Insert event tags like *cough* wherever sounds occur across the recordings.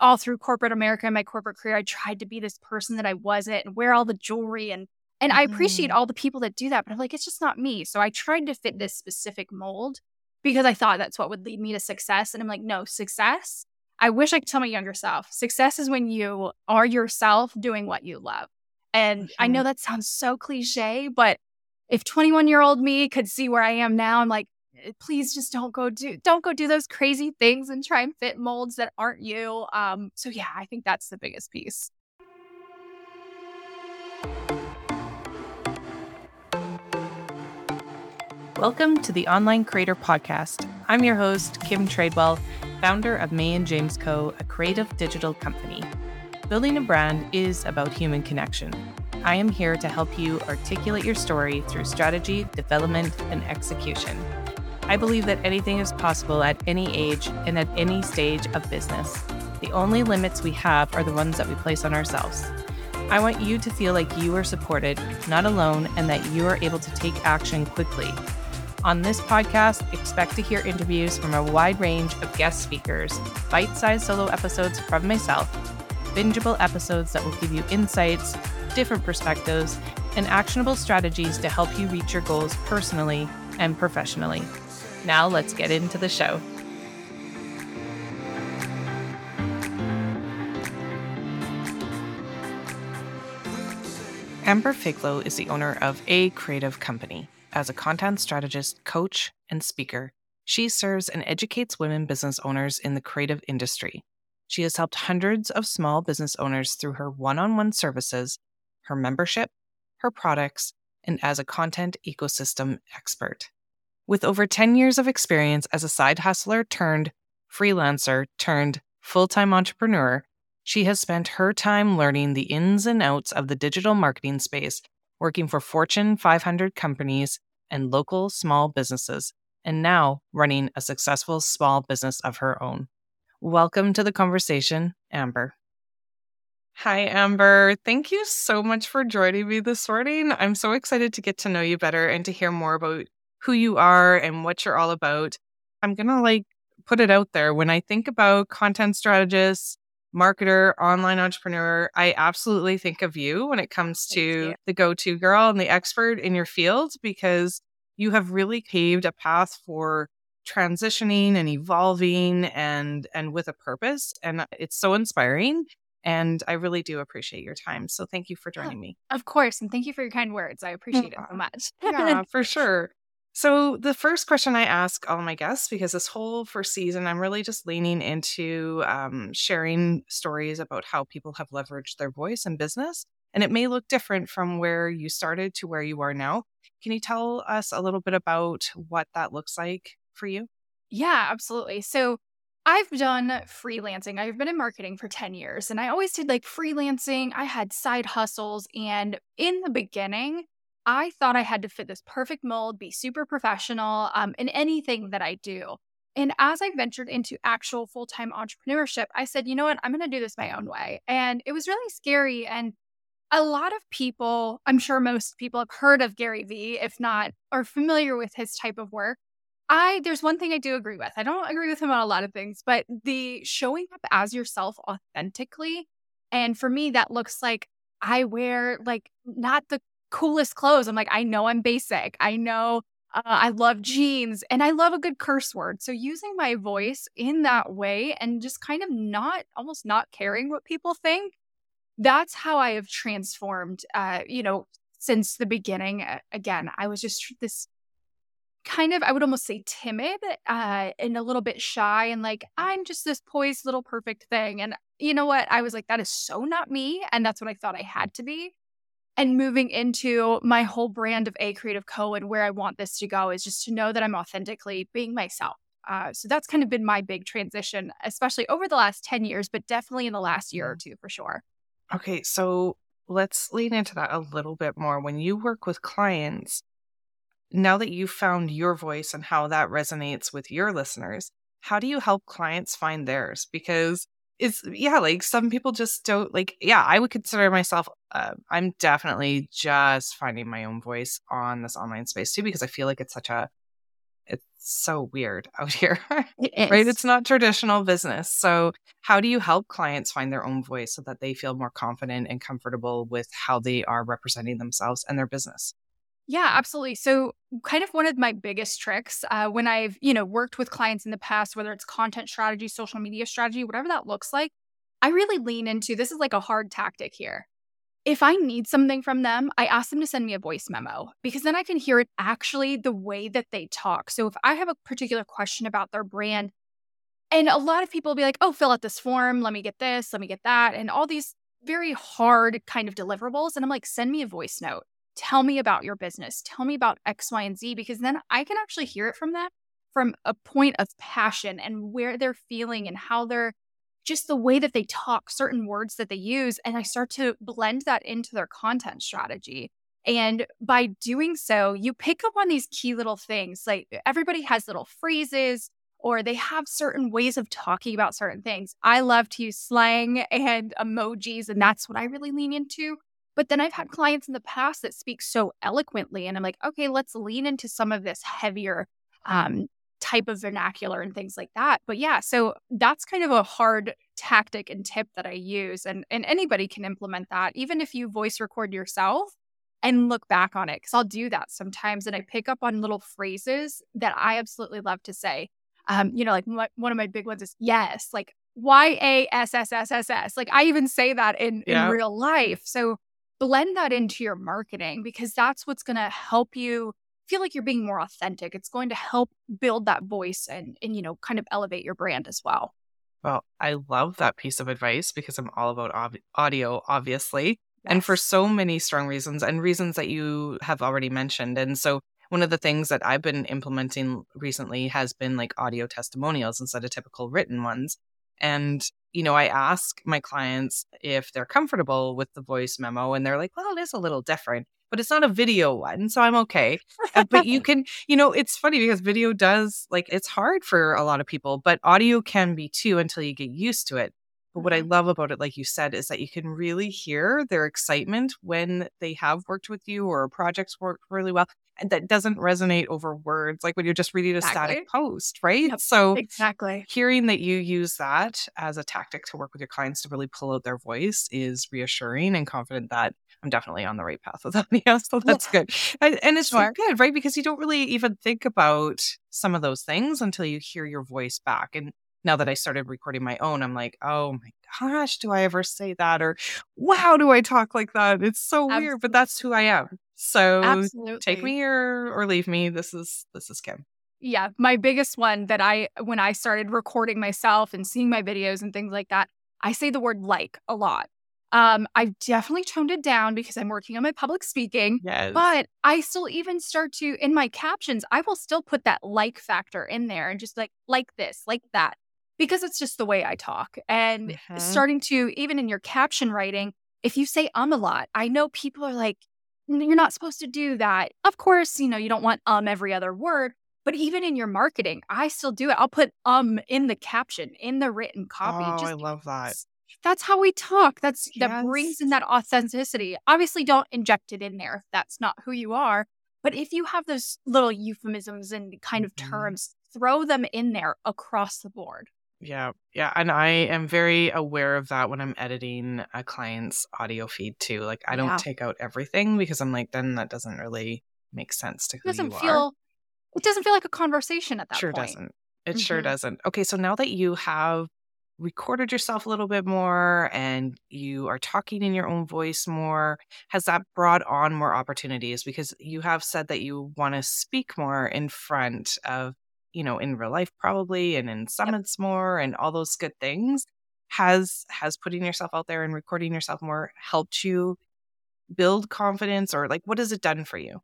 all through corporate America and my corporate career, I tried to be this person that I wasn't and wear all the jewelry and and I appreciate Mhm. all the people that do that, but I'm like, it's just not me. So I tried to fit this specific mold because I thought that's what would lead me to success. And I'm like, no, success. I wish I could tell my younger self, success is when you are yourself doing what you love. And I know Mhm. that sounds so cliche, but if 21 year old me could see where I am now, I'm like, "Eh, please just don't go do don't go do those crazy things and try and fit molds that aren't you. Um, so yeah, I think that's the biggest piece. Welcome to the Online Creator Podcast. I'm your host, Kim Tradewell, founder of May and James Co., a creative digital company. Building a brand is about human connection. I am here to help you articulate your story through strategy, development, and execution. I believe that anything is possible at any age and at any stage of business. The only limits we have are the ones that we place on ourselves. I want you to feel like you are supported, not alone, and that you are able to take action quickly. On this podcast, expect to hear interviews from a wide range of guest speakers, bite sized solo episodes from myself, bingeable episodes that will give you insights, different perspectives, and actionable strategies to help you reach your goals personally and professionally. Now, let's get into the show. Amber Figlow is the owner of A Creative Company. As a content strategist, coach, and speaker, she serves and educates women business owners in the creative industry. She has helped hundreds of small business owners through her one on one services, her membership, her products, and as a content ecosystem expert. With over 10 years of experience as a side hustler turned freelancer turned full time entrepreneur, she has spent her time learning the ins and outs of the digital marketing space, working for Fortune 500 companies and local small businesses, and now running a successful small business of her own. Welcome to the conversation, Amber. Hi, Amber. Thank you so much for joining me this morning. I'm so excited to get to know you better and to hear more about who you are and what you're all about. I'm going to like put it out there. When I think about content strategists, marketer, online entrepreneur, I absolutely think of you when it comes to the go to girl and the expert in your field because you have really paved a path for transitioning and evolving and and with a purpose and it's so inspiring and I really do appreciate your time. So thank you for joining me. Of course. And thank you for your kind words. I appreciate *laughs* it so much. Yeah, for sure. So, the first question I ask all my guests, because this whole first season, I'm really just leaning into um, sharing stories about how people have leveraged their voice in business. And it may look different from where you started to where you are now. Can you tell us a little bit about what that looks like for you? Yeah, absolutely. So I've done freelancing. I've been in marketing for 10 years and I always did like freelancing. I had side hustles. And in the beginning, I thought I had to fit this perfect mold, be super professional um, in anything that I do. And as I ventured into actual full time entrepreneurship, I said, you know what? I'm going to do this my own way. And it was really scary. And a lot of people, I'm sure most people have heard of Gary Vee, if not, are familiar with his type of work. I there's one thing I do agree with. I don't agree with him on a lot of things, but the showing up as yourself authentically, and for me that looks like I wear like not the coolest clothes. I'm like I know I'm basic. I know uh, I love jeans and I love a good curse word. So using my voice in that way and just kind of not almost not caring what people think. That's how I have transformed. Uh, you know, since the beginning. Again, I was just this kind of I would almost say timid uh and a little bit shy and like I'm just this poised little perfect thing and you know what I was like that is so not me and that's what I thought I had to be and moving into my whole brand of a creative co and where I want this to go is just to know that I'm authentically being myself uh, so that's kind of been my big transition especially over the last 10 years but definitely in the last year or two for sure Okay, so let's lean into that a little bit more. When you work with clients, now that you've found your voice and how that resonates with your listeners, how do you help clients find theirs? Because it's, yeah, like some people just don't, like, yeah, I would consider myself, uh, I'm definitely just finding my own voice on this online space too, because I feel like it's such a, it's so weird *laughs* out here, it right? It's not traditional business. So, how do you help clients find their own voice so that they feel more confident and comfortable with how they are representing themselves and their business? Yeah, absolutely. So, kind of one of my biggest tricks uh, when I've you know worked with clients in the past, whether it's content strategy, social media strategy, whatever that looks like, I really lean into this is like a hard tactic here if I need something from them, I ask them to send me a voice memo because then I can hear it actually the way that they talk. So if I have a particular question about their brand, and a lot of people will be like, oh, fill out this form, let me get this, let me get that, and all these very hard kind of deliverables. And I'm like, send me a voice note. Tell me about your business. Tell me about X, Y, and Z, because then I can actually hear it from them from a point of passion and where they're feeling and how they're just the way that they talk, certain words that they use, and I start to blend that into their content strategy. And by doing so, you pick up on these key little things. Like everybody has little phrases or they have certain ways of talking about certain things. I love to use slang and emojis, and that's what I really lean into. But then I've had clients in the past that speak so eloquently, and I'm like, okay, let's lean into some of this heavier um, type of vernacular and things like that. But yeah, so that's kind of a hard tactic and tip that I use and and anybody can implement that even if you voice record yourself and look back on it cuz I'll do that sometimes and I pick up on little phrases that I absolutely love to say. Um you know like my, one of my big ones is yes, like Y A S S S S S. Like I even say that in yeah. in real life. So blend that into your marketing because that's what's going to help you feel like you're being more authentic. It's going to help build that voice and and you know kind of elevate your brand as well. Well, I love that piece of advice because I'm all about ob- audio, obviously, yes. and for so many strong reasons and reasons that you have already mentioned. And so, one of the things that I've been implementing recently has been like audio testimonials instead of typical written ones. And, you know, I ask my clients if they're comfortable with the voice memo, and they're like, well, it is a little different but it's not a video one. So I'm okay. Uh, but you *laughs* can, you know, it's funny because video does like it's hard for a lot of people, but audio can be too until you get used to it. But what I mm-hmm. love about it, like you said, is that you can really hear their excitement when they have worked with you or a project's worked really well. And that doesn't resonate over words, like when you're just reading a exactly. static post, right? Yep, so, exactly. Hearing that you use that as a tactic to work with your clients to really pull out their voice is reassuring and confident that I'm definitely on the right path with audio. *laughs* So that's yeah. good. And it's sure. good, right? Because you don't really even think about some of those things until you hear your voice back. And now that I started recording my own, I'm like, oh my gosh, do I ever say that? Or wow, do I talk like that? It's so Absolutely. weird, but that's who I am. So Absolutely. take me or or leave me. This is this is Kim. Yeah, my biggest one that I when I started recording myself and seeing my videos and things like that, I say the word like a lot. Um, I've definitely toned it down because I'm working on my public speaking. Yes. But I still even start to in my captions, I will still put that like factor in there and just like like this, like that. Because it's just the way I talk. And mm-hmm. starting to even in your caption writing, if you say um a lot, I know people are like, you're not supposed to do that. Of course, you know, you don't want um every other word, but even in your marketing, I still do it. I'll put um in the caption, in the written copy. Oh, I love that that's how we talk. That's yes. that brings in that authenticity. Obviously, don't inject it in there if that's not who you are. But if you have those little euphemisms and kind of mm-hmm. terms, throw them in there across the board. Yeah, yeah, and I am very aware of that when I'm editing a client's audio feed too. Like, I don't yeah. take out everything because I'm like, then that doesn't really make sense to who it doesn't you feel, are. It doesn't feel like a conversation at that sure point. doesn't. It mm-hmm. sure doesn't. Okay, so now that you have recorded yourself a little bit more and you are talking in your own voice more has that brought on more opportunities because you have said that you want to speak more in front of you know in real life probably and in summits yep. more and all those good things has has putting yourself out there and recording yourself more helped you build confidence or like what has it done for you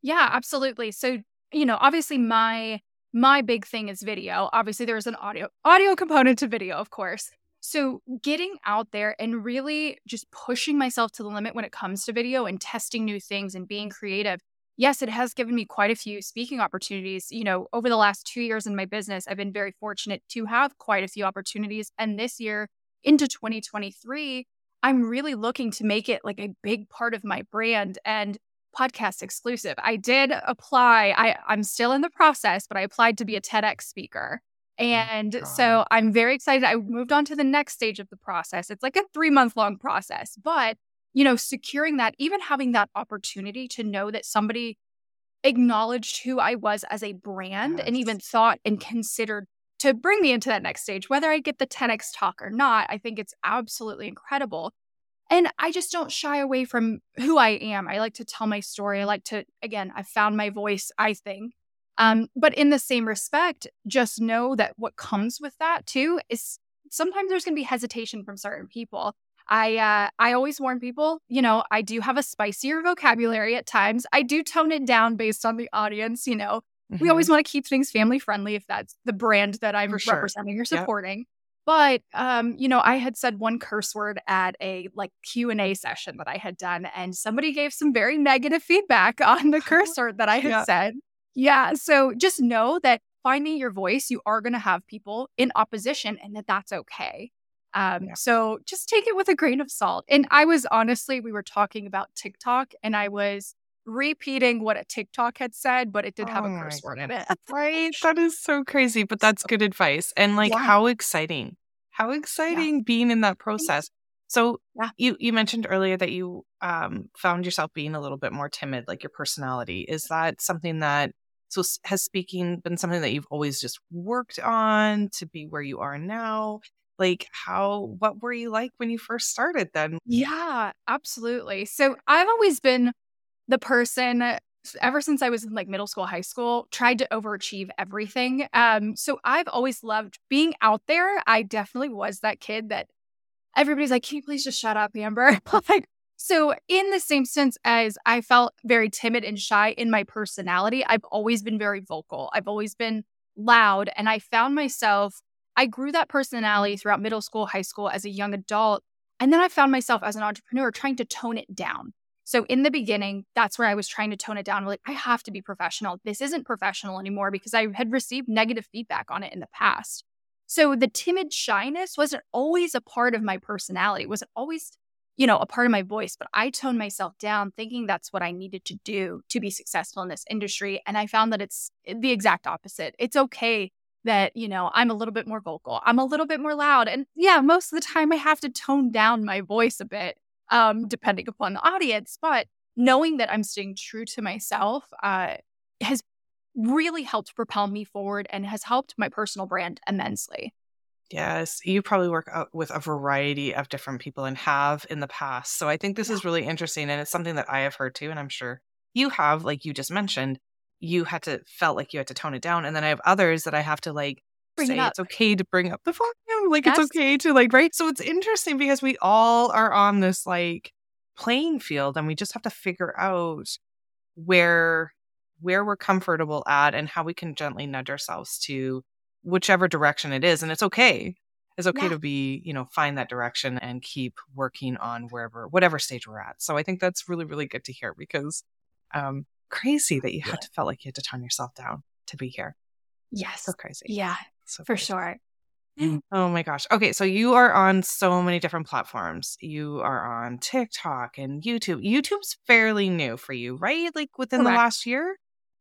yeah absolutely so you know obviously my my big thing is video. Obviously, there's an audio audio component to video, of course. So, getting out there and really just pushing myself to the limit when it comes to video and testing new things and being creative. Yes, it has given me quite a few speaking opportunities. You know, over the last two years in my business, I've been very fortunate to have quite a few opportunities. And this year into 2023, I'm really looking to make it like a big part of my brand. And podcast exclusive. I did apply. I, I'm still in the process, but I applied to be a TEDx speaker. Oh and oh so I'm very excited. I moved on to the next stage of the process. It's like a three month long process, but you know, securing that, even having that opportunity to know that somebody acknowledged who I was as a brand yes. and even thought and considered to bring me into that next stage, whether I get the TEDx talk or not, I think it's absolutely incredible. And I just don't shy away from who I am. I like to tell my story. I like to, again, I found my voice, I think. Um, but in the same respect, just know that what comes with that too is sometimes there's going to be hesitation from certain people. I uh, I always warn people, you know, I do have a spicier vocabulary at times. I do tone it down based on the audience. You know, mm-hmm. we always want to keep things family friendly if that's the brand that I'm sure. representing or supporting. Yep. But um, you know, I had said one curse word at a like Q and A session that I had done, and somebody gave some very negative feedback *laughs* on the *laughs* curse word that I had said. Yeah, so just know that finding your voice, you are going to have people in opposition, and that that's okay. Um, yeah. So just take it with a grain of salt. And I was honestly, we were talking about TikTok and I was repeating what a TikTok had said, but it did have oh a curse word in it. right. That is so crazy, but *laughs* that's good advice. And like, yeah. how exciting. How exciting yeah. being in that process. So yeah. you you mentioned earlier that you um, found yourself being a little bit more timid, like your personality. Is that something that so has speaking been something that you've always just worked on to be where you are now? Like how what were you like when you first started then? Yeah absolutely. So i've always been the person ever since i was in like middle school high school tried to overachieve everything um so i've always loved being out there. I definitely was that kid that everybody's like can you please just shut up amber? *laughs* Like so in the same sense as i felt very timid and shy in my personality i've always been very vocal. I've always been loud and i found myself I grew that personality throughout middle school, high school, as a young adult. And then I found myself as an entrepreneur trying to tone it down. So in the beginning, that's where I was trying to tone it down. Like, I have to be professional. This isn't professional anymore because I had received negative feedback on it in the past. So the timid shyness wasn't always a part of my personality, it wasn't always, you know, a part of my voice, but I toned myself down thinking that's what I needed to do to be successful in this industry. And I found that it's the exact opposite. It's okay that, you know, I'm a little bit more vocal. I'm a little bit more loud. And yeah, most of the time I have to tone down my voice a bit, um, depending upon the audience. But knowing that I'm staying true to myself uh, has really helped propel me forward and has helped my personal brand immensely. Yes, you probably work with a variety of different people and have in the past. So I think this yeah. is really interesting. And it's something that I have heard too. And I'm sure you have, like you just mentioned, you had to felt like you had to tone it down. And then I have others that I have to like bring say it it's okay to bring up the volume. Like yes. it's okay to like right. So it's interesting because we all are on this like playing field and we just have to figure out where where we're comfortable at and how we can gently nudge ourselves to whichever direction it is. And it's okay. It's okay yeah. to be, you know, find that direction and keep working on wherever, whatever stage we're at. So I think that's really, really good to hear because um, crazy that you had to felt like you had to tone yourself down to be here. Yes. So crazy. Yeah. So for crazy. sure. Mm. Oh my gosh. Okay, so you are on so many different platforms. You are on TikTok and YouTube. YouTube's fairly new for you, right? Like within Correct. the last year?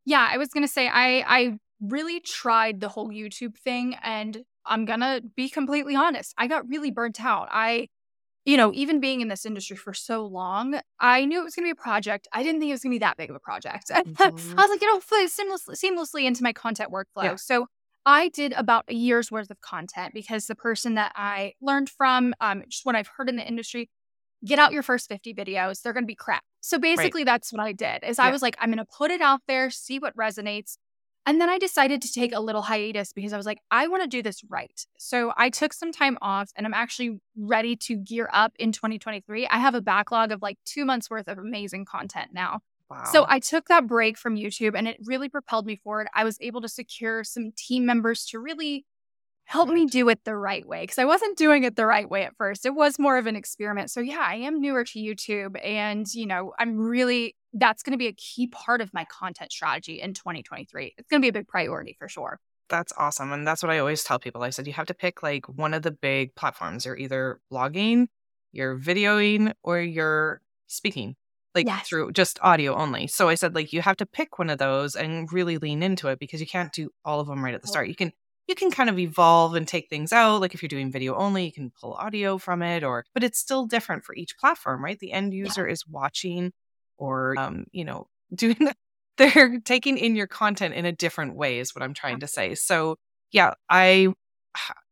Yeah, I was going to say I I really tried the whole YouTube thing and I'm going to be completely honest. I got really burnt out. I you know, even being in this industry for so long, I knew it was going to be a project. I didn't think it was going to be that big of a project. *laughs* Mm-hmm. I was like, you know, fit seamlessly, seamlessly into my content workflow. Yeah. So I did about a year's worth of content because the person that I learned from, um, just what I've heard in the industry, get out your first 50 videos. They're going to be crap. So basically, right. that's what I did. Is yeah. I was like, I'm going to put it out there, see what resonates. And then I decided to take a little hiatus because I was like, I want to do this right. So I took some time off and I'm actually ready to gear up in 2023. I have a backlog of like two months worth of amazing content now. Wow. So I took that break from YouTube and it really propelled me forward. I was able to secure some team members to really help me do it the right way because I wasn't doing it the right way at first. It was more of an experiment. So yeah, I am newer to YouTube and you know, I'm really that's going to be a key part of my content strategy in 2023. It's going to be a big priority for sure. That's awesome. And that's what I always tell people. I said you have to pick like one of the big platforms. You're either blogging, you're videoing, or you're speaking. like Yes. through just audio only. So I said like you have to pick one of those and really lean into it because you can't do all of them right at the start. You can you can kind of evolve and take things out. Like if you're doing video only, you can pull audio from it or but it's still different for each platform, right? The end user is watching or um, you know, *laughs* doing the, they're taking in your content in a different way is what I'm trying to say. So yeah, I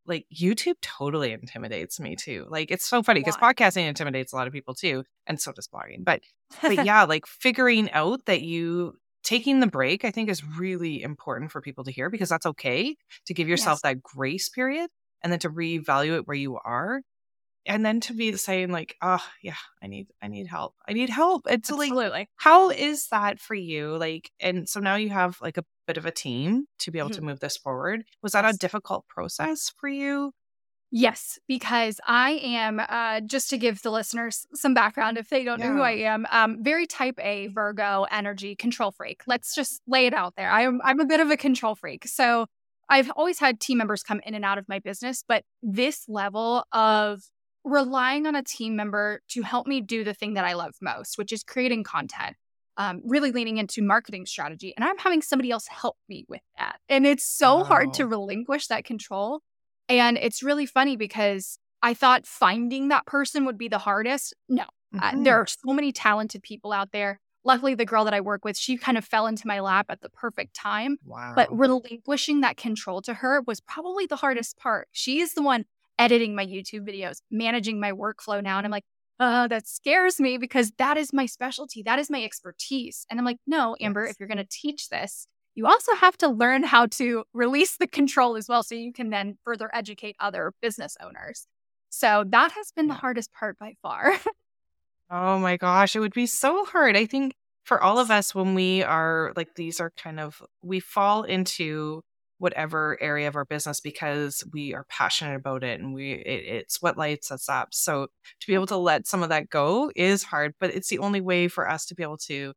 like YouTube totally intimidates me too. Like it's so funny because podcasting intimidates a lot of people too, and so does blogging. But but *laughs* yeah, like figuring out that you taking the break, I think is really important for people to hear because that's okay to give yourself Yes. that grace period and then to reevaluate where you are. And then to be saying like, oh yeah, I need I need help. I need help. It's like Absolutely. how is that for you? Like, and so now you have like a bit of a team to be able to Mhm. move this forward. Was that a difficult process for you? Yes, because I am uh, just to give the listeners some background if they don't know who I am. Um, very type A Virgo energy control freak. Let's just lay it out there. I'm I'm a bit of a control freak, so I've always had team members come in and out of my business, but this level of relying on a team member to help me do the thing that I love most, which is creating content. Um, really leaning into marketing strategy, and I'm having somebody else help me with that, and it's so hard to relinquish that control. And it's really funny because I thought finding that person would be the hardest. No, uh, Mhm. there are so many talented people out there. Luckily, the girl that I work with, she kind of fell into my lap at the perfect time. Wow. But relinquishing that control to her was probably the hardest part. She is the one editing my YouTube videos, managing my workflow now. And I'm like, uh, that scares me because that is my specialty. That is my expertise. And I'm like, no, Amber, Yes. if you're going to teach this, you also have to learn how to release the control as well so you can then further educate other business owners. So that has been the hardest part by far. *laughs* Oh my gosh, it would be so hard. I think for all of us, when we are like, these are kind of, we fall into whatever area of our business because we are passionate about it and we, it, it's what lights us up. So to be able to let some of that go is hard, but it's the only way for us to be able to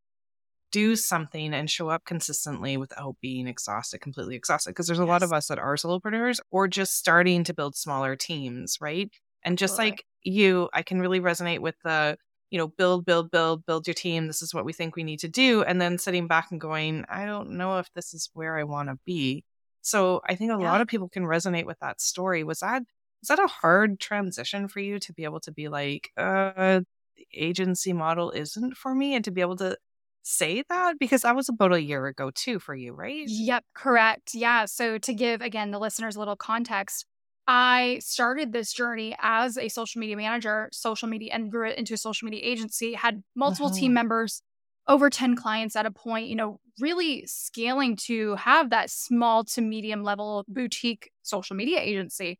do something and show up consistently without being exhausted, completely exhausted. Because there's a lot of us that are solopreneurs or just starting to build smaller teams, right? And just Absolutely. like you, I can really resonate with the, you know, build, build, build, build your team. This is what we think we need to do. And then sitting back and going, I don't know if this is where I want to be. So I think a Yeah. lot of people can resonate with that story. Was that was that a hard transition for you to be able to be like, uh, the agency model isn't for me and to be able to say that? Because that was about a year ago too for you, right? Yep, correct. Yeah. So to give again the listeners a little context, I started this journey as a social media manager, social media, and grew it into a social media agency, had multiple team uh-huh. members, over 10 clients at a point, you know, really scaling to have that small to medium level boutique social media agency.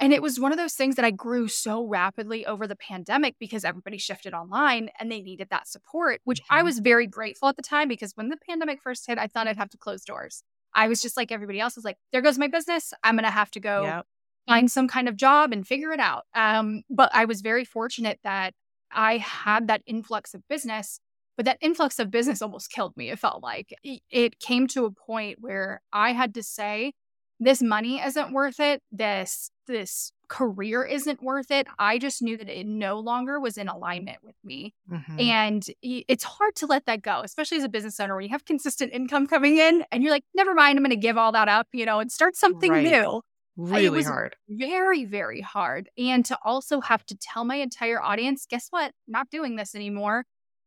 And it was one of those things that I grew so rapidly over the pandemic because everybody shifted online and they needed that support, which I Mhm. was very grateful at the time because when the pandemic first hit, I thought I'd have to close doors. I was just like everybody else, was like, there goes my business. I'm going to have to go Yep. find some kind of job and figure it out. Um, but I was very fortunate that I had that influx of business, but that influx of business almost killed me. It felt like it, it came to a point where I had to say, this money isn't worth it. This this career isn't worth it. I just knew that it no longer was in alignment with me. Mhm. And it's hard to let that go, especially as a business owner when you have consistent income coming in and you're like, never mind, I'm going to give all that up, you know, and start something Right. new really was- hard. very, very hard. And to also have to tell my entire audience, guess what? Not doing this anymore.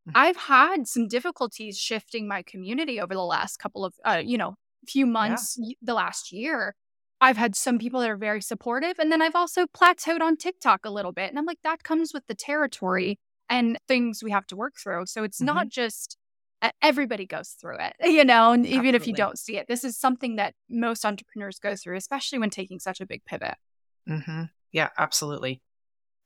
Mhm. I've had some difficulties shifting my community over the last couple of, uh, you know, few months, y- the last year. I've had some people that are very supportive. And then I've also plateaued on TikTok a little bit. And I'm like, that comes with the territory and things we have to work through. So it's not just everybody goes through it, *laughs* you know, and even if you don't see it, this is something that most entrepreneurs go through, especially when taking such a big pivot. hmm Yeah, absolutely.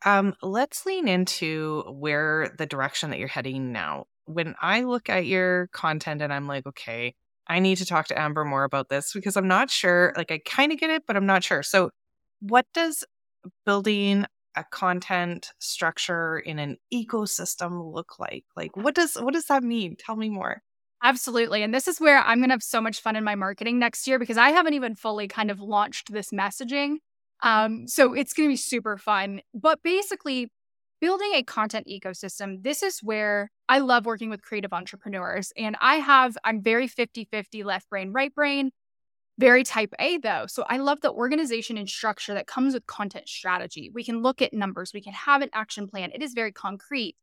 Um, let's lean into where the direction that you're heading now. When I look at your content and I'm like, okay, I need to talk to Amber more about this because I'm not sure. Like, I kind of get it, but I'm not sure. So, what does building a content structure in an ecosystem look like? Like, what does what does that mean? Tell me more. Absolutely. And this is where I'm going to have so much fun in my marketing next year because I haven't even fully kind of launched this messaging. Um, so it's going to be super fun. But basically, building a content ecosystem, this is where I love working with creative entrepreneurs. And I have, I'm very 50 50 left brain, right brain, very type A though. So I love the organization and structure that comes with content strategy. We can look at numbers, we can have an action plan. It is very concrete.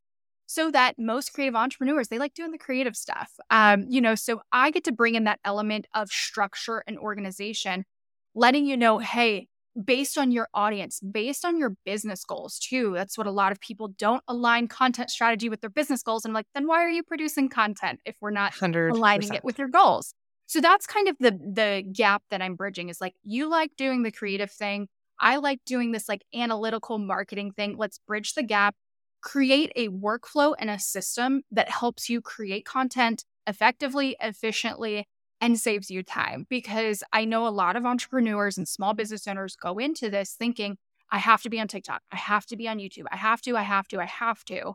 So that most creative entrepreneurs, they like doing the creative stuff. Um, you know, so I get to bring in that element of structure and organization, letting you know, hey, based on your audience, based on your business goals too. That's what a lot of people don't align content strategy with their business goals. And I'm like, then why are you producing content if we're not 100%. aligning it with your goals? So that's kind of the the gap that I'm bridging is like you like doing the creative thing. I like doing this like analytical marketing thing. Let's bridge the gap, create a workflow and a system that helps you create content effectively, efficiently, and saves you time because I know a lot of entrepreneurs and small business owners go into this thinking, I have to be on TikTok, I have to be on YouTube, I have to, I have to, I have to.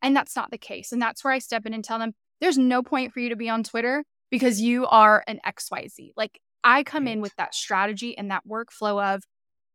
And that's not the case. And that's where I step in and tell them there's no point for you to be on Twitter because you are an XYZ. Like I come in with that strategy and that workflow of,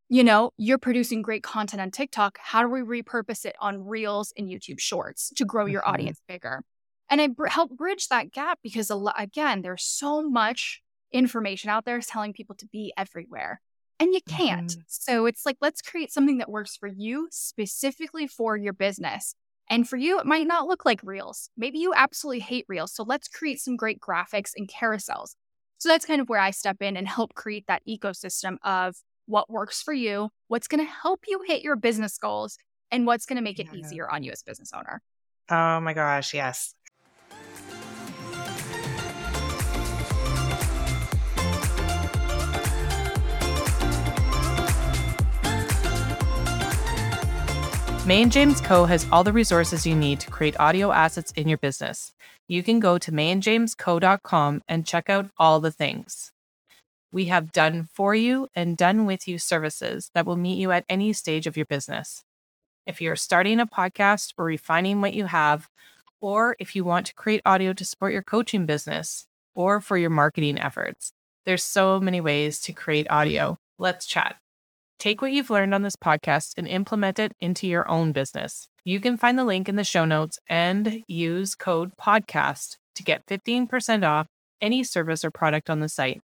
you know, you're producing great content on TikTok. How do we repurpose it on Reels and YouTube Shorts to grow your mm-hmm. audience bigger? And I br- help bridge that gap because, lo- again, there's so much information out there telling people to be everywhere and you can't. Mm-hmm. So it's like, let's create something that works for you specifically for your business. And for you, it might not look like Reels. Maybe you absolutely hate Reels. So let's create some great graphics and carousels. So that's kind of where I step in and help create that ecosystem of what works for you, what's going to help you hit your business goals, and what's going to make it yeah. easier on you as business owner. Oh my gosh, yes. May & James Co. has all the resources you need to create audio assets in your business. You can go to mayandjamesco.com and check out all the things. We have done for you and done with you services that will meet you at any stage of your business. If you're starting a podcast or refining what you have, or if you want to create audio to support your coaching business or for your marketing efforts, there's so many ways to create audio. Let's chat. Take what you've learned on this podcast and implement it into your own business. You can find the link in the show notes and use code PODCAST to get 15% off any service or product on the site.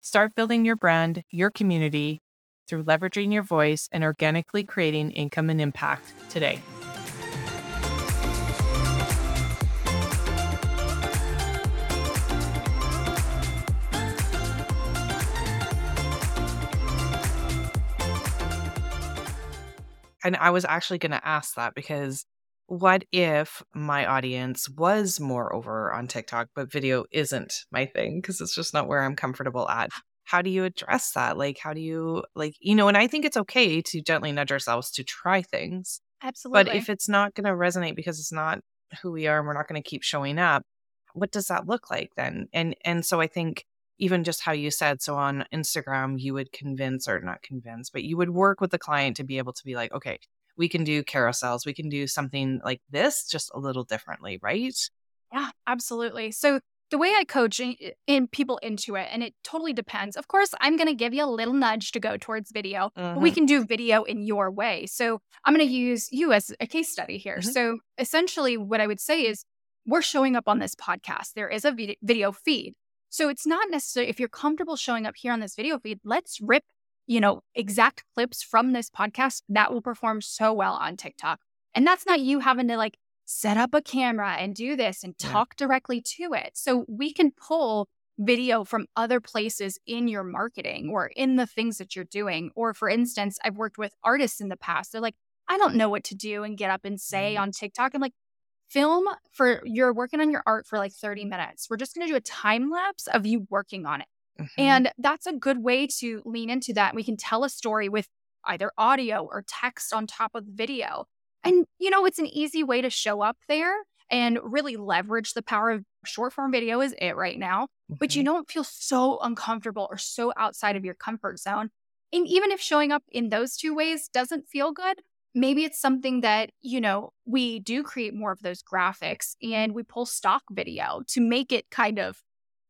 Start building your brand, your community through leveraging your voice and organically creating income and impact today. And I was actually going to ask that because what if my audience was more over on TikTok, but video isn't my thing because it's just not where I'm comfortable at? How do you address that? Like, how do you, like, you know, and I think it's okay to gently nudge ourselves to try things. Absolutely. But if it's not going to resonate because it's not who we are and we're not going to keep showing up, what does that look like then? And and so I think even just how you said so on Instagram you would convince or not convince but you would work with the client to be able to be like okay we can do carousels we can do something like this just a little differently right yeah absolutely so the way I coach in people into it, and it totally depends. Of course, I'm going to give you a little nudge to go towards video, mm-hmm. but we mm-hmm. can do video in your way. So I'm going to use you as a case study here. Mm-hmm. So essentially, what I would say is we're showing up on this podcast. There is a video feed. So it's not necessary if you're comfortable showing up here on this video feed, let's rip, you know, exact clips from this podcast that will perform so well on TikTok. And that's not you having to like set up a camera and do this and talk yeah. directly to it. So we can pull video from other places in your marketing or in the things that you're doing. Or for instance, I've worked with artists in the past. They're like, I don't know what to do and get up and say mm-hmm. on TikTok. I'm like, film for you're working on your art for like 30 minutes. We're just going to do a time lapse of you working on it. Mm-hmm. And that's a good way to lean into that. We can tell a story with either audio or text on top of the video. And, you know, it's an easy way to show up there and really leverage the power of short form video is it right now. Mm-hmm. But you mm-hmm. don't feel so uncomfortable or so outside of your comfort zone. And even if showing up in those two ways doesn't feel good, maybe it's something that, you know, we do create more of those graphics and we pull stock video to make it kind of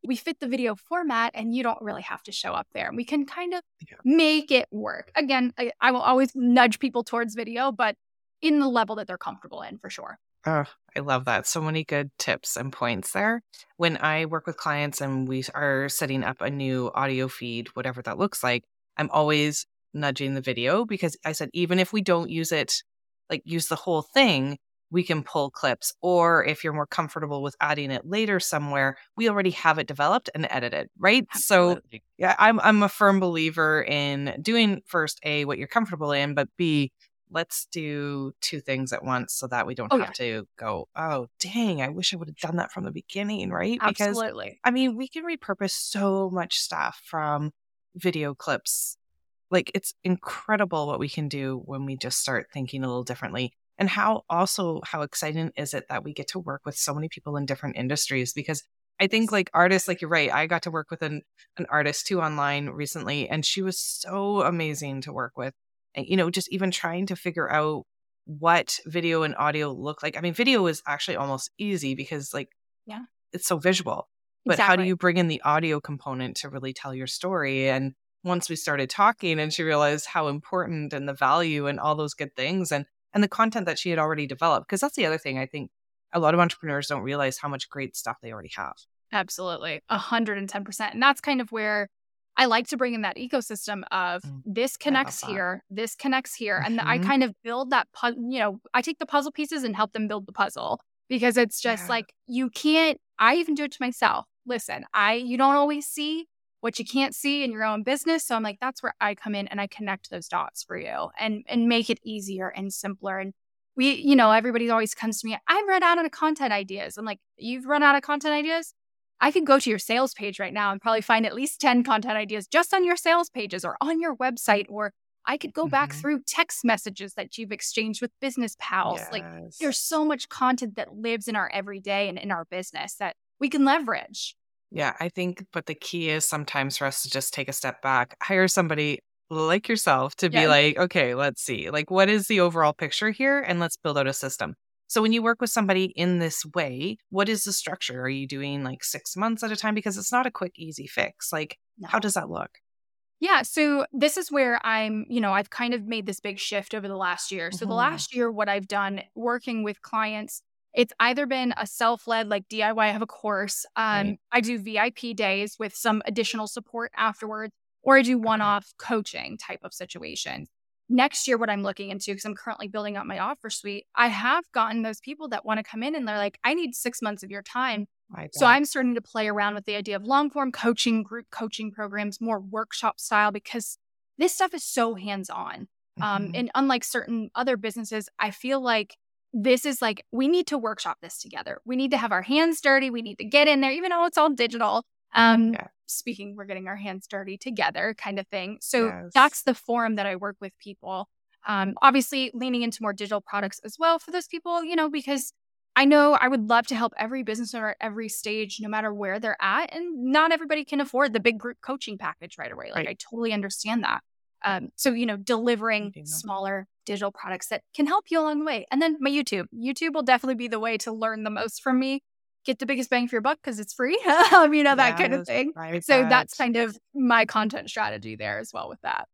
we fit the video format and you don't really have to show up there. And We can kind of yeah. make it work. Again, I, I, will always nudge people towards video, but in the level that they're comfortable in for sure. Oh, I love that. So many good tips and points there. When I work with clients and we are setting up a new audio feed, whatever that looks like, I'm always nudging the video because I said, even if we don't use it, like use the whole thing, we can pull clips. Or if you're more comfortable with adding it later somewhere, we already have it developed and edited, right? Absolutely. So yeah, I'm I'm a firm believer in doing first A what you're comfortable in, but B let's do two things at once so that we don't oh, have yeah. to go, oh, dang, I wish I would have done that from the beginning, right? Absolutely. Because, I mean, we can repurpose so much stuff from video clips. Like, it's incredible what we can do when we just start thinking a little differently. And how also, how exciting is it that we get to work with so many people in different industries? Because I think like artists, like you're right. I got to work with an, an artist too online recently, and she was so amazing to work with And, you know, just even trying to figure out what video and audio look like. I mean, video is actually almost easy because like yeah, it's so visual. But exactly. how do you bring in the audio component to really tell your story? And once we started talking and she realized how important and the value and all those good things and and the content that she had already developed because that's the other thing I think a lot of entrepreneurs don't realize how much great stuff they already have. Absolutely. 110%. And that's kind of where I like to bring in that ecosystem of mm, this connects here, this connects here. Mm-hmm. And I kind of build that, pu- you know, I take the puzzle pieces and help them build the puzzle because it's just yeah. like, you can't, I even do it to myself. Listen, I, you don't always see what you can't see in your own business. So I'm like, that's where I come in and I connect those dots for you and, and make it easier and simpler. And we, you know, everybody always comes to me, I've run out of content ideas. I'm like, you've run out of content ideas? I can go to your sales page right now and probably find at least 10 content ideas just on your sales pages or on your website. Or I could go mm-hmm. back through text messages that you've exchanged with business pals. Yes. Like there's so much content that lives in our everyday and in our business that we can leverage. Yeah, I think, but the key is sometimes for us to just take a step back, hire somebody like yourself to be like, okay, let's see, like, what is the overall picture here? And let's build out a system. So when you work with somebody in this way, what is the structure? Are you doing like six months at a time? Because it's not a quick, easy fix. Like, no. how does that look? Yeah. So this is where I'm, you know, I've kind of made this big shift over the last year. So mm-hmm. the last year, what I've done working with clients, it's either been a self-led like DIY. I have a course. Um, right. I do VIP days with some additional support afterwards, or I do one-off coaching type of situations next year what i'm looking into because i'm currently building out my offer suite i have gotten those people that want to come in and they're like i need six months of your time so i'm starting to play around with the idea of long form coaching group coaching programs more workshop style because this stuff is so hands on um, mm-hmm. um, and unlike certain other businesses i feel like this is like we need to workshop this together we need to have our hands dirty we need to get in there even though it's all digital um, yeah. speaking, we're getting our hands dirty together kind of thing. So yes. that's the forum that I work with people. Um, obviously leaning into more digital products as well for those people, you know, because I know I would love to help every business owner at every stage, no matter where they're at. And not everybody can afford the big group coaching package right away. Like right. I totally understand that. Um, so, you know, delivering smaller digital products that can help you along the way. And then my YouTube. YouTube will definitely be the way to learn the most from me get the biggest bang for your buck because it's free. *laughs* um, you know, that kind of thing. So that's kind of my content strategy there as well with that.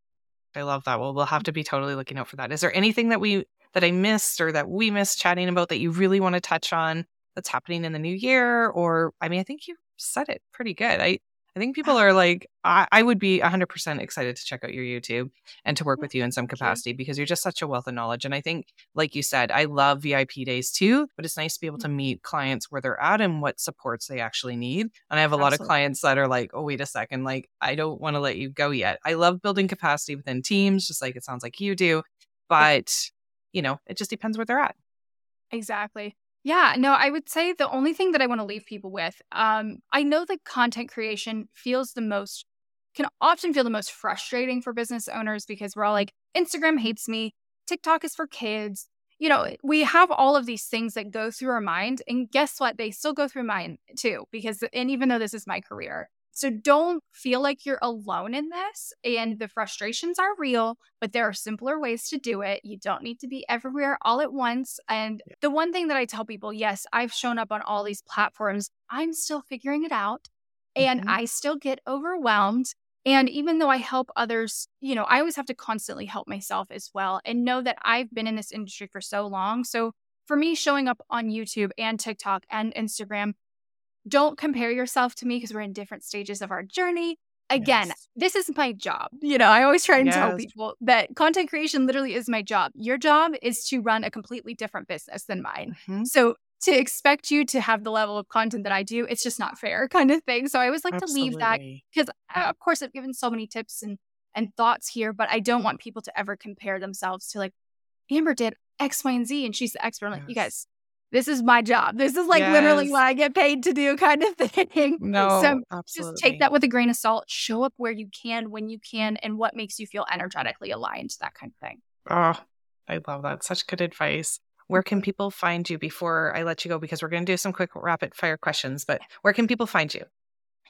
I love that. Well, we'll have to be totally looking out for that. Is there anything that we that I missed or that we missed chatting about that you really want to touch on that's happening in the new year? Or I mean, I think you said it pretty good. I I think people are like, I, I, would be 100% excited to check out your YouTube and to work with you in some capacity because you're just such a wealth of knowledge. And I think, like you said, I love VIP days too, but it's nice to be able to mm-hmm. meet clients where they're at and what supports they actually need. And I have a Absolutely. lot of clients that are like, oh, wait a second, like, I don't want to let you go yet. I love building capacity within teams, just like it sounds like you do. But, you know, it just depends where they're at. Exactly. Yeah, no, I would say the only thing that I want to leave people with, um, I know that content creation feels the most, can often feel the most frustrating for business owners because we're all like, Instagram hates me, TikTok is for kids. You know, we have all of these things that go through our mind. And guess what? They still go through mine too, because, and even though this is my career, so don't feel like you're alone in this. And the frustrations are real, but there are simpler ways to do it. You don't need to be everywhere all at once. And yeah. the one thing that I tell people yes, I've shown up on all these platforms. I'm still figuring it out and mm-hmm. I still get overwhelmed. And even though I help others, you know, I always have to constantly help myself as well and know that I've been in this industry for so long. So for me, showing up on YouTube and TikTok and Instagram, don't compare yourself to me because we're in different stages of our journey. Again, Yes. this is my job. You know, I always try and tell people that content creation literally is my job. Your job is to run a completely different business than mine. Mhm. So to expect you to have the level of content that I do, it's just not fair, *laughs* kind of thing. So I always like to leave that because, of course, I've given so many tips and and thoughts here, but I don't want people to ever compare themselves to like Amber did X, Y, and Z, and she's the expert. I'm like, you guys, this is my job. This is like literally Yes. what I get paid to do, kind of *laughs* thing. No, so absolutely. just take that with a grain of salt. Show up where you can, when you can, and what makes you feel energetically aligned. That kind of thing. Oh, I love that. Such good advice. Where can Mm-hmm. people find you before I let you go? Because we're going to do some quick rapid fire questions, but where can people find you?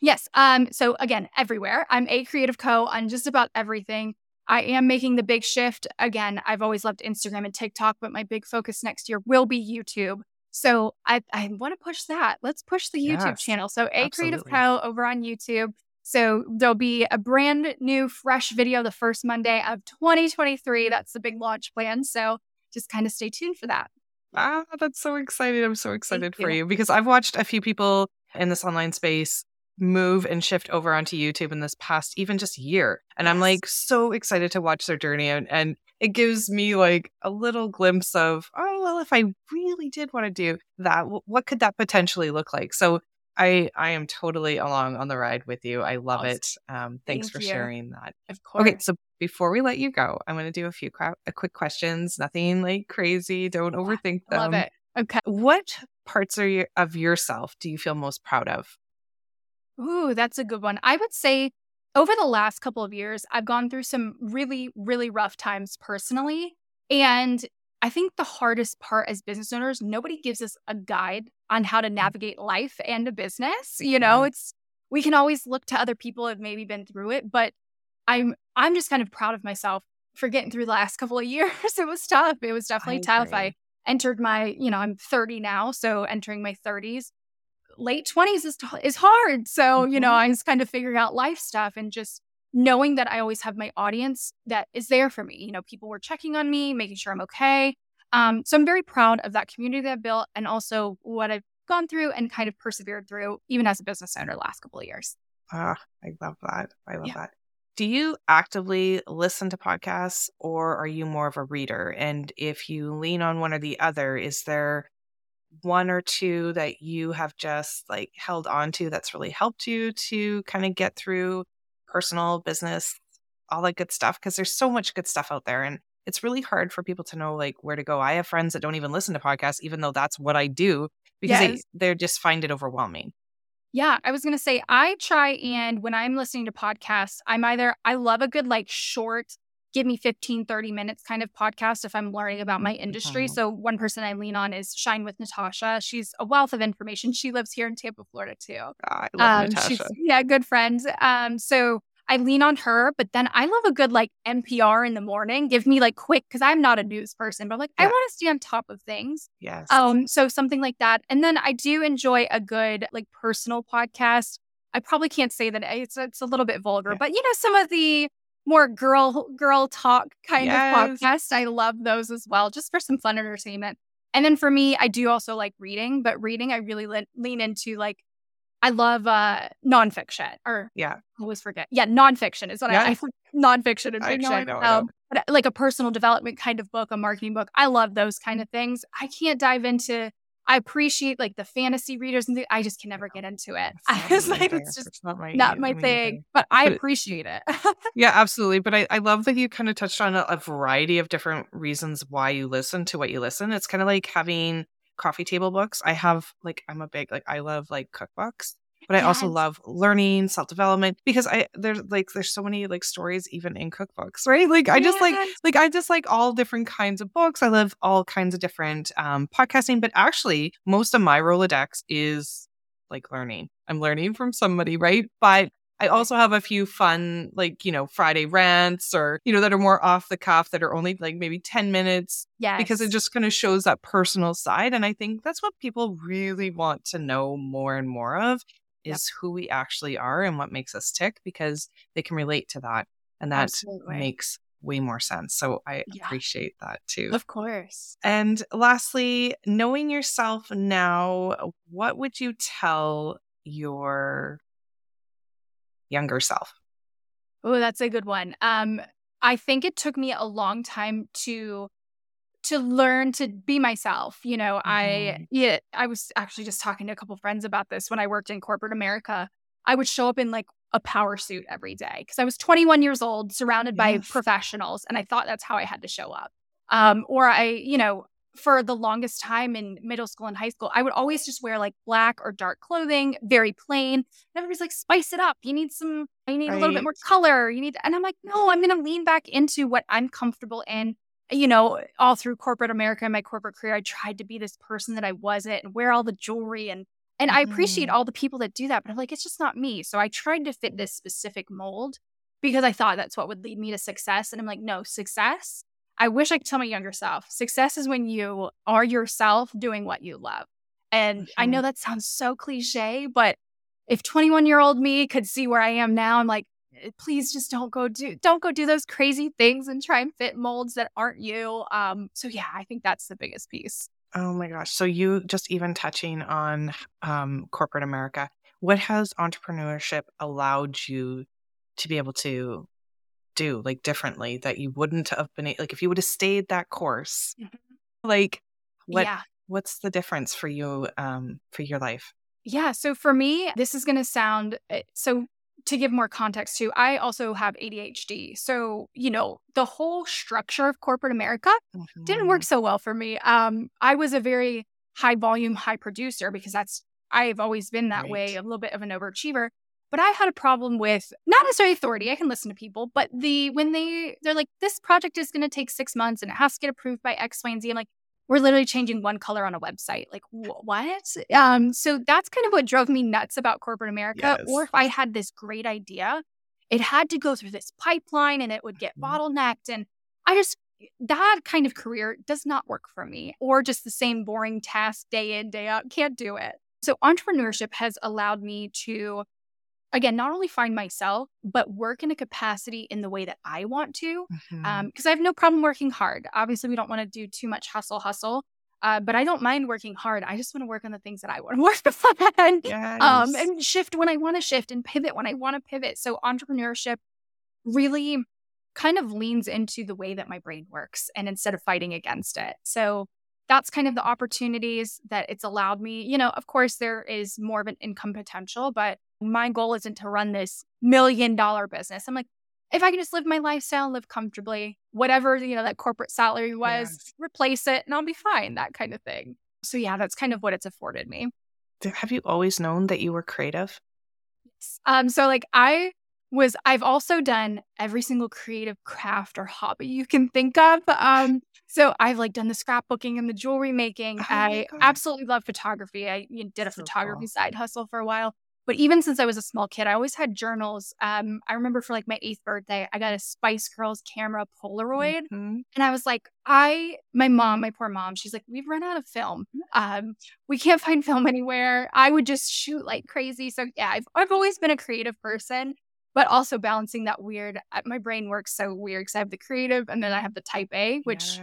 Yes. Um. So again, everywhere. I'm a creative co on just about everything. I am making the big shift. Again, I've always loved Instagram and TikTok, but my big focus next year will be YouTube. So I I want to push that. Let's push the YouTube Yes, channel. So a creative absolutely. co over on YouTube. So there'll be a brand new fresh video the first Monday of 2023. That's the big launch plan. So just kind of stay tuned for that. Ah, that's so exciting. I'm so excited for you. you because I've watched a few people in this online space move and shift over onto YouTube in this past even just year. And I'm like so excited to watch their journey and, and it gives me like a little glimpse of, oh, well, if I really did want to do that, wh- what could that potentially look like? So I I am totally along on the ride with you. I love Awesome. it. Um, thanks Thank for you. sharing that. Of course. Okay, so before we let you go, I'm going to do a few qu- quick questions. Nothing like crazy. Don't overthink I them. love it. Okay. What parts are you, of yourself do you feel most proud of? Ooh, that's a good one. I would say over the last couple of years, I've gone through some really, really rough times personally. And I think the hardest part as business owners, nobody gives us a guide on how to mm. navigate life and a business. You know, it's we can always look to other people who have maybe been through it, but I'm I'm just kind of proud of myself for getting through the last couple of *laughs* years. It was tough. It was definitely tough. I entered my, you know, I'm 30 now, so entering my 30s late 20s is, t- is hard. So, you know, Mhm. I was kind of figuring out life stuff and just knowing that I always have my audience that is there for me. You know, people were checking on me, making sure I'm okay. Um, so I'm very proud of that community that I built and also what I've gone through and kind of persevered through, even as a business owner the last couple of years. Ah, I love that. I love Yeah. that. Do you actively listen to podcasts or are you more of a reader? And if you lean on one or the other, is there one or two that you have just like held on to that's really helped you to kind of get through personal business, all that good stuff? Because there's so much good stuff out there and it's really hard for people to know like where to go. I have friends that don't even listen to podcasts, even though that's what I do, because Yes. they, they just find it overwhelming. Yeah, I was going to say, I try and when I'm listening to podcasts, I'm either, I love a good, like, short, give me 15, 30 minutes kind of podcast if I'm learning about my industry. So, one person I lean on is Shine with Natasha. She's a wealth of information. She lives here in Tampa, Florida, too. I love Um, she's, Natasha. yeah, good friends. Um, so I lean on her, but then I love a good like NPR in the morning. Give me like quick because I'm not a news person, but I'm like I want to stay on top of things. Yes. Um, so something like that. And then I do enjoy a good like personal podcast. I probably can't say that it's it's a little bit vulgar, Yeah. but you know some of the more girl girl talk kind Yes. of podcast. I love those as well, just for some fun entertainment. And then for me, I do also like reading, but reading I really le- lean into like I love uh nonfiction or yeah. I always forget. Yeah, nonfiction is what I, I nonfiction and I know, I fiction. know, I know. Um, but uh, like a personal development kind of book, a marketing book. I love those kind of things. I can't dive into. I appreciate like the fantasy readers and the, I just can never get into it. *laughs* I was like, it's just It's not my, not my thing, but I But appreciate it. Yeah, *laughs* absolutely. But I, I love that you kind of touched on a, a variety of different reasons why you listen to what you listen. It's kind of like having coffee table books. I have like I'm a big like I love like cookbooks, but I also love learning, self development because I there's like there's so many like stories even in cookbooks, right? Like I just like Yes. like I just like all different kinds of books. I love all kinds of different um podcasting, but actually most of my Rolodex is like learning. I'm learning from somebody, right? But I also have a few fun, like, you know, Friday rants or, you know, that are more off the cuff that are only like maybe 10 minutes Yeah. because it just kind of shows that personal side. And I think that's what people really want to know more and more of is yep. who we actually are and what makes us tick because they can relate to that. And that Absolutely. makes way more sense. So I yeah. appreciate that too. Of course. And lastly, knowing yourself now, what would you tell your younger self? Oh, that's a good one. Um, I think it took me a long time to to learn to be myself. You know, mm-hmm. I yeah, I was actually just talking to a couple friends about this when I worked in corporate America. I would show up in like a power suit every day because I was 21 years old, surrounded yes. by professionals, and I thought that's how I had to show up. Um, or I, you know, for the longest time in middle school and high school, I would always just wear like black or dark clothing, very plain. And everybody's like, spice it up. You need some, you need right. a little bit more color. You need, and I'm like, no, I'm going to lean back into what I'm comfortable in. You know, all through corporate America and my corporate career, I tried to be this person that I wasn't and wear all the jewelry and and mm-hmm. I appreciate mm-hmm. all the people that do that, but I'm like, it's just not me. So I tried to fit this specific mold because I thought that's what would lead me to success. And I'm like, no, success. I wish I could tell my younger self success is when you are yourself doing what you love. And mm-hmm. I know that sounds so cliche, but if 21 year old me could see where I am now, I'm like, please just don't go do don't go do those crazy things and try and fit molds that aren't you. Um, so yeah, I think that's the biggest piece. Oh my gosh. So you just even touching on um, corporate America, what has entrepreneurship allowed you to be able to do like differently that you wouldn't have been like if you would have stayed that course? Mm-hmm. Like what yeah. what's the difference for you um for your life? Yeah, so for me, this is going to sound eh, so to give more context to, I also have ADHD. So, you know, the whole structure of corporate America mm-hmm. didn't work mm-hmm. so well for me. Um, I was a very high volume, high producer because that's, I've always been that right. way, a little bit of an overachiever. But I had a problem with not necessarily authority. I can listen to people, but the when they they're like, this project is going to take six months and it has to get approved by X, Y, and Z. I'm like, we're literally changing one color on a website. Like wh- what? Um, so that's kind of what drove me nuts about corporate America. Yes. Or if I had this great idea, it had to go through this pipeline and it would get mm-hmm. bottlenecked. And I just that kind of career does not work for me. Or just the same boring task day in, day out. Can't do it. So entrepreneurship has allowed me to again, not only find myself, but work in a capacity in the way that I want to. Because mm-hmm. um, I have no problem working hard. Obviously, we don't want to do too much hustle, hustle. Uh, but I don't mind working hard. I just want to work on the things that I want to *laughs* work on yes. um, and shift when I want to shift and pivot when I want to pivot. So entrepreneurship really kind of leans into the way that my brain works and instead of fighting against it. So that's kind of the opportunities that it's allowed me. You know, of course, there is more of an income potential, but my goal isn't to run this million dollar business. I'm like, if I can just live my lifestyle, live comfortably, whatever, you know, that corporate salary was, yes. replace it and I'll be fine, that kind of thing. So, yeah, that's kind of what it's afforded me. Have you always known that you were creative? Yes. Um, so like I was I've also done every single creative craft or hobby you can think of. Um, so I've like done the scrapbooking and the jewelry making. Oh I absolutely love photography. I you know, did a so photography cool. side hustle for a while. But even since I was a small kid, I always had journals. Um, I remember for like my eighth birthday, I got a Spice Girls camera Polaroid. Mm-hmm. And I was like, I, my mom, my poor mom, she's like, we've run out of film. Um, we can't *laughs* find film anywhere. I would just shoot like crazy. So yeah, I've, I've always been a creative person but also balancing that weird. Uh, my brain works so weird because I have the creative and then I have the type A, which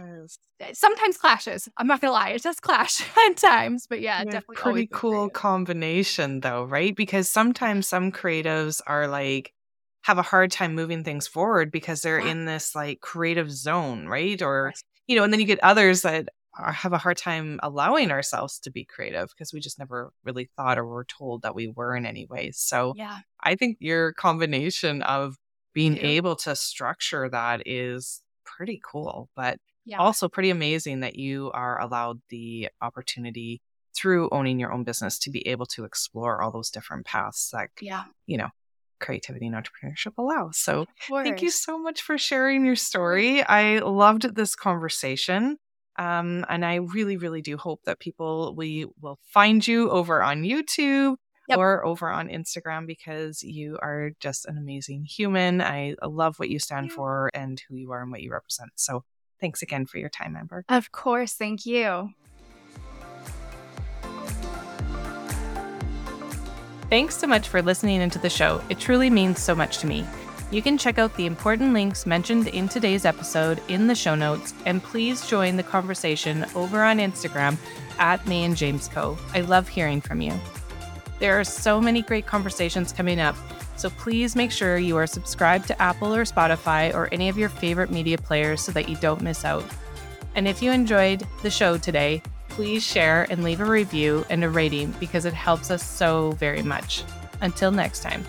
yes. sometimes clashes. I'm not gonna lie, it does clash *laughs* at times, but yeah, yeah definitely. Pretty cool combination though, right? Because sometimes some creatives are like have a hard time moving things forward because they're yeah. in this like creative zone, right? Or you know, and then you get others that have a hard time allowing ourselves to be creative because we just never really thought or were told that we were in any way. So yeah. I think your combination of being yeah. able to structure that is pretty cool, but yeah. also pretty amazing that you are allowed the opportunity through owning your own business to be able to explore all those different paths that yeah. you know creativity and entrepreneurship allow. So thank you so much for sharing your story. I loved this conversation. Um, and I really, really do hope that people we will find you over on YouTube yep. or over on Instagram because you are just an amazing human. I love what you stand for and who you are and what you represent. So thanks again for your time, Amber. Of course. Thank you. Thanks so much for listening into the show. It truly means so much to me. You can check out the important links mentioned in today's episode in the show notes, and please join the conversation over on Instagram at May and James Co. I love hearing from you. There are so many great conversations coming up, so please make sure you are subscribed to Apple or Spotify or any of your favorite media players so that you don't miss out. And if you enjoyed the show today, please share and leave a review and a rating because it helps us so very much. Until next time.